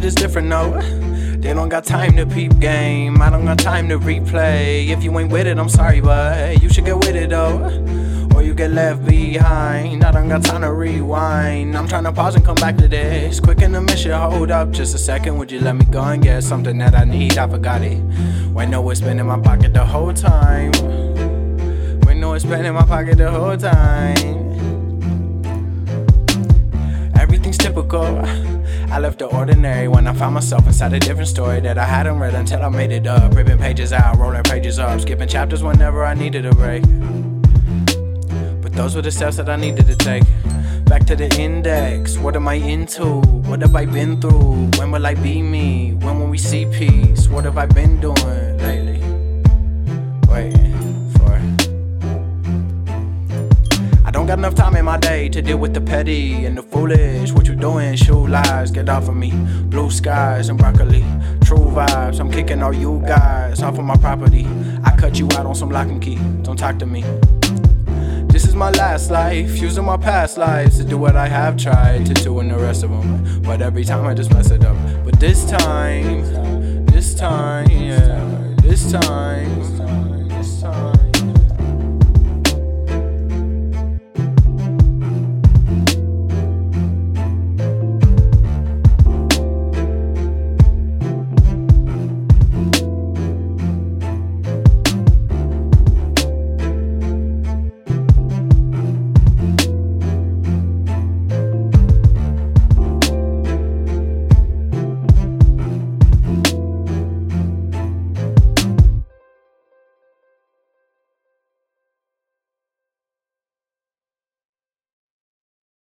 different, no. They don't got time to peep game. I don't got time to replay. If you ain't with it, I'm sorry, but you should get with it though. Or you get left behind. I don't got time to rewind. I'm trying to pause and come back to this. Quick in the mission, hold up just a second. Would you let me go and get something that I need? I forgot it. When no, it's been in my pocket the whole time. When no, it's been in my pocket the whole time. Everything's typical. I left the ordinary when I found myself inside a different story that I hadn't read until I made it up. Ripping pages out, rolling pages up, skipping chapters whenever I needed a break. But those were the steps that I needed to take. Back to the index. What am I into? What have I been through? When will I be me? When will we see peace? What have I been doing lately? Waiting Don't got enough time in my day to deal with the petty and the foolish. What you doing? Shoe lies, get off of me. Blue skies and broccoli. True vibes, I'm kicking all you guys off of my property. I cut you out on some lock and key. Don't talk to me. This is my last life, using my past lives to do what I have tried to do in the rest of them. But every time I just mess it up. But this time, this time, yeah, this time.